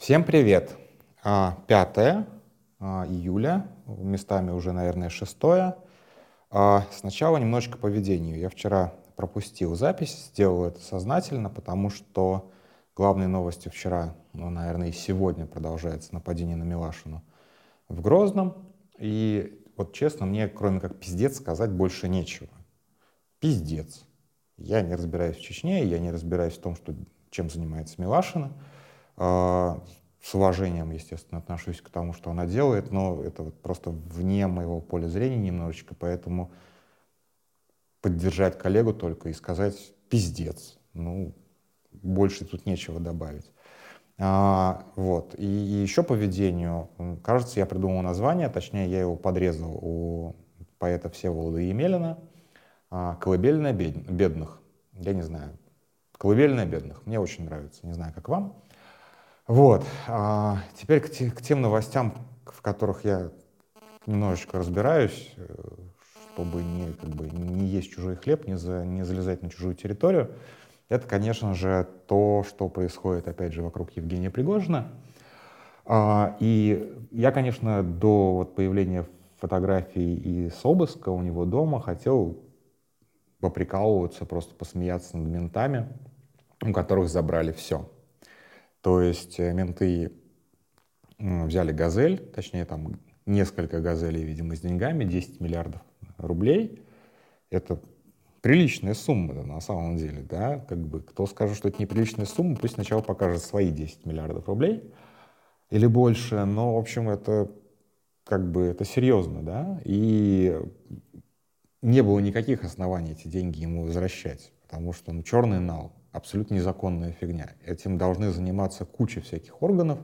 Всем привет! 5 а, а, июля, местами уже, наверное, 6. А, сначала немножечко по ведению. Я вчера пропустил запись, сделал это сознательно, потому что главной новостью вчера, ну, наверное, и сегодня продолжается нападение на Милашину в Грозном. И вот честно, мне кроме как пиздец сказать больше нечего. Пиздец. Я не разбираюсь в Чечне, я не разбираюсь в том, что, чем занимается Милашина. А, с уважением, естественно, отношусь к тому, что она делает, но это вот просто вне моего поля зрения немножечко, поэтому поддержать коллегу только и сказать «пиздец». Ну, больше тут нечего добавить. А, вот. И, и еще по ведению. Кажется, я придумал название, точнее, я его подрезал у поэта Всеволода Емелина. А, «Колыбельная бедных». Я не знаю. «Колыбельная бедных». Мне очень нравится. Не знаю, как вам. Вот. А теперь к, те, к тем новостям, в которых я немножечко разбираюсь, э, чтобы не, как бы, не есть чужой хлеб, не, за, не залезать на чужую территорию. Это, конечно же, то, что происходит, опять же, вокруг Евгения Пригожина. А, и я, конечно, до вот появления фотографий и с обыска у него дома хотел поприкалываться, просто посмеяться над ментами, у которых забрали все. То есть э, менты взяли «Газель», точнее, там несколько «Газелей», видимо, с деньгами, 10 миллиардов рублей. Это приличная сумма на самом деле, да, как бы, кто скажет, что это неприличная сумма, пусть сначала покажет свои 10 миллиардов рублей или больше, но, в общем, это как бы, это серьезно, да, и не было никаких оснований эти деньги ему возвращать, потому что, ну, черный нал, абсолютно незаконная фигня. Этим должны заниматься куча всяких органов,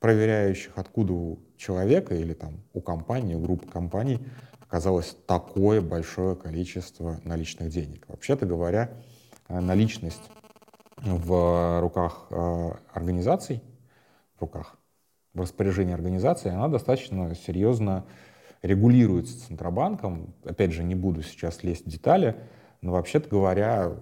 проверяющих, откуда у человека или там у компании, у группы компаний оказалось такое большое количество наличных денег. Вообще-то говоря, э, наличность в руках э, организаций, в руках, в распоряжении организации, она достаточно серьезно регулируется Центробанком. Опять же, не буду сейчас лезть в детали, но вообще-то говоря,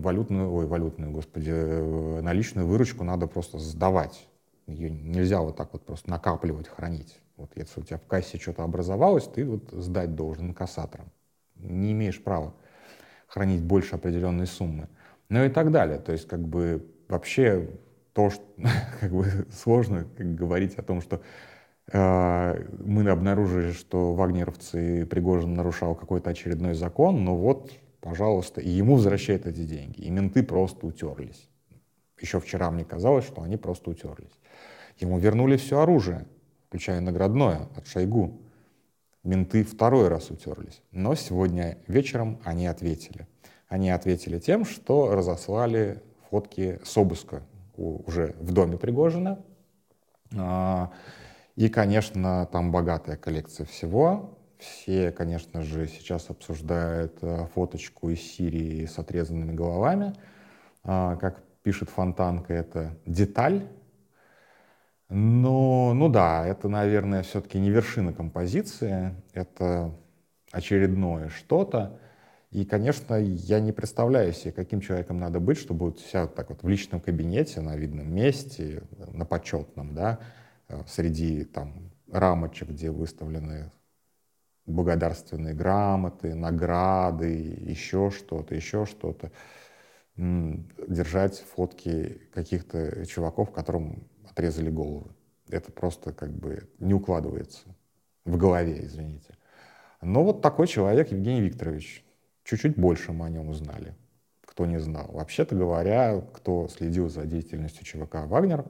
валютную, ой, валютную, господи, э, наличную выручку надо просто сдавать. Ее нельзя вот так вот просто накапливать, хранить. Вот если у тебя в кассе что-то образовалось, ты вот сдать должен инкассаторам. Не имеешь права хранить больше определенной суммы. Ну и так далее. То есть как бы вообще то, что как бы сложно как говорить о том, что э, мы обнаружили, что вагнеровцы Пригожин нарушал какой-то очередной закон, но вот пожалуйста, и ему возвращают эти деньги. И менты просто утерлись. Еще вчера мне казалось, что они просто утерлись. Ему вернули все оружие, включая наградное от Шойгу. Менты второй раз утерлись. Но сегодня вечером они ответили. Они ответили тем, что разослали фотки с обыска уже в доме Пригожина. А, и, конечно, там богатая коллекция всего. Все, конечно же, сейчас обсуждают э, фоточку из Сирии с отрезанными головами. А, как пишет Фонтанка, это деталь. Но, ну да, это, наверное, все-таки не вершина композиции, это очередное что-то. И, конечно, я не представляю себе, каким человеком надо быть, чтобы вот себя так вот в личном кабинете, на видном месте, на почетном, да, э, среди там рамочек, где выставлены благодарственные грамоты, награды, еще что-то, еще что-то. Держать фотки каких-то чуваков, которым отрезали головы. Это просто как бы не укладывается в голове, извините. Но вот такой человек, Евгений Викторович, чуть-чуть больше мы о нем узнали, кто не знал. Вообще-то говоря, кто следил за деятельностью ЧВК «Вагнер»,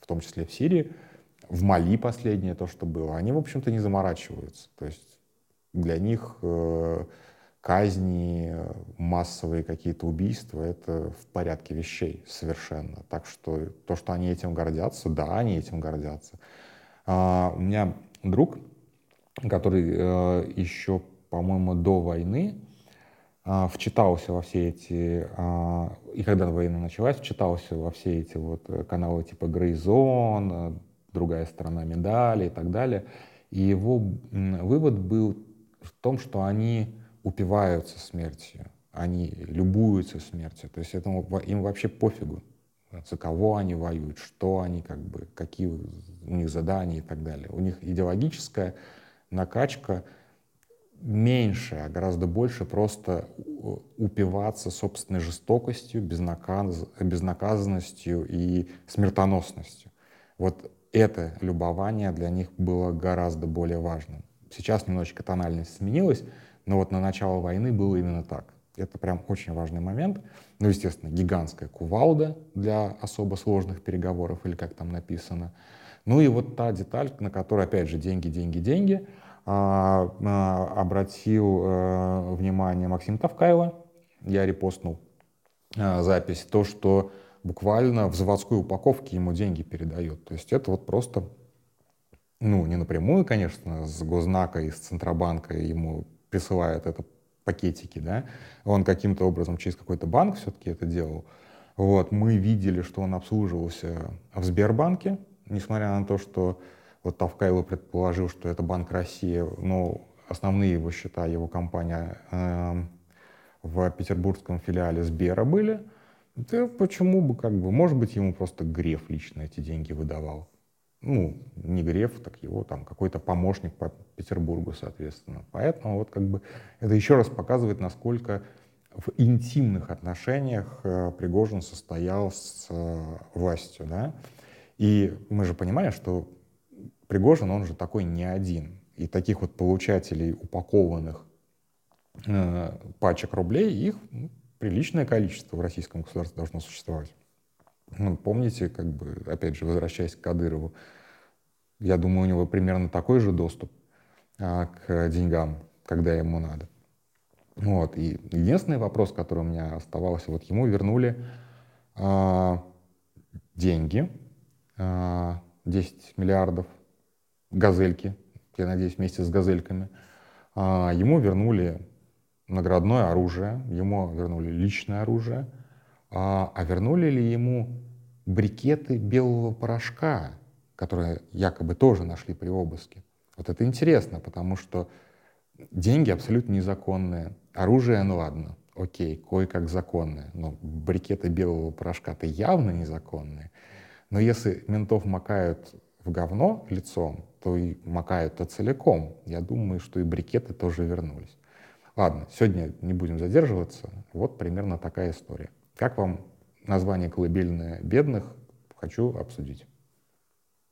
в том числе в Сирии, в Мали последнее то, что было, они, в общем-то, не заморачиваются. То есть для них э, казни, массовые какие-то убийства — это в порядке вещей совершенно. Так что то, что они этим гордятся, да, они этим гордятся. А, у меня друг, который э, еще, по-моему, до войны а, вчитался во все эти, а, и когда война началась, вчитался во все эти вот каналы типа Грейзон, другая сторона медали и так далее. И его вывод был в том, что они упиваются смертью, они любуются смертью. То есть этому, им вообще пофигу, за кого они воюют, что они, как бы, какие у них задания и так далее. У них идеологическая накачка меньше, а гораздо больше просто упиваться собственной жестокостью, безнаказ... безнаказанностью и смертоносностью. Вот это любование для них было гораздо более важным. Сейчас немножечко тональность сменилась, но вот на начало войны было именно так. Это прям очень важный момент. Ну, естественно, гигантская кувалда для особо сложных переговоров, или как там написано. Ну и вот та деталь, на которую, опять же, деньги, деньги, деньги, а, а, обратил а, внимание Максим Тавкаева. Я репостнул а, запись. То, что буквально в заводской упаковке ему деньги передает. То есть это вот просто, ну, не напрямую, конечно, с Гознака и с Центробанка ему присылают это пакетики, да, он каким-то образом через какой-то банк все-таки это делал. Вот, мы видели, что он обслуживался в Сбербанке, несмотря на то, что вот Тавкаева предположил, что это Банк России, но основные его счета, его компания э, в петербургском филиале Сбера были. Да почему бы, как бы, может быть, ему просто Греф лично эти деньги выдавал. Ну, не Греф, так его там какой-то помощник по Петербургу, соответственно. Поэтому вот как бы это еще раз показывает, насколько в интимных отношениях э, Пригожин состоял с э, властью, да. И мы же понимаем, что Пригожин, он же такой не один. И таких вот получателей упакованных э, пачек рублей, их приличное количество в российском государстве должно существовать. Ну, помните, как бы, опять же, возвращаясь к Кадырову, я думаю, у него примерно такой же доступ а, к деньгам, когда ему надо. Вот. И единственный вопрос, который у меня оставался, вот ему вернули а, деньги, а, 10 миллиардов газельки, я надеюсь, вместе с газельками. А, ему вернули наградное оружие, ему вернули личное оружие, а, а вернули ли ему брикеты белого порошка, которые якобы тоже нашли при обыске. Вот это интересно, потому что деньги абсолютно незаконные, оружие, ну ладно, окей, кое-как законное, но брикеты белого порошка-то явно незаконные. Но если ментов макают в говно лицом, то и макают-то целиком. Я думаю, что и брикеты тоже вернулись. Ладно, сегодня не будем задерживаться. Вот примерно такая история. Как вам название «Колыбельная бедных»? Хочу обсудить.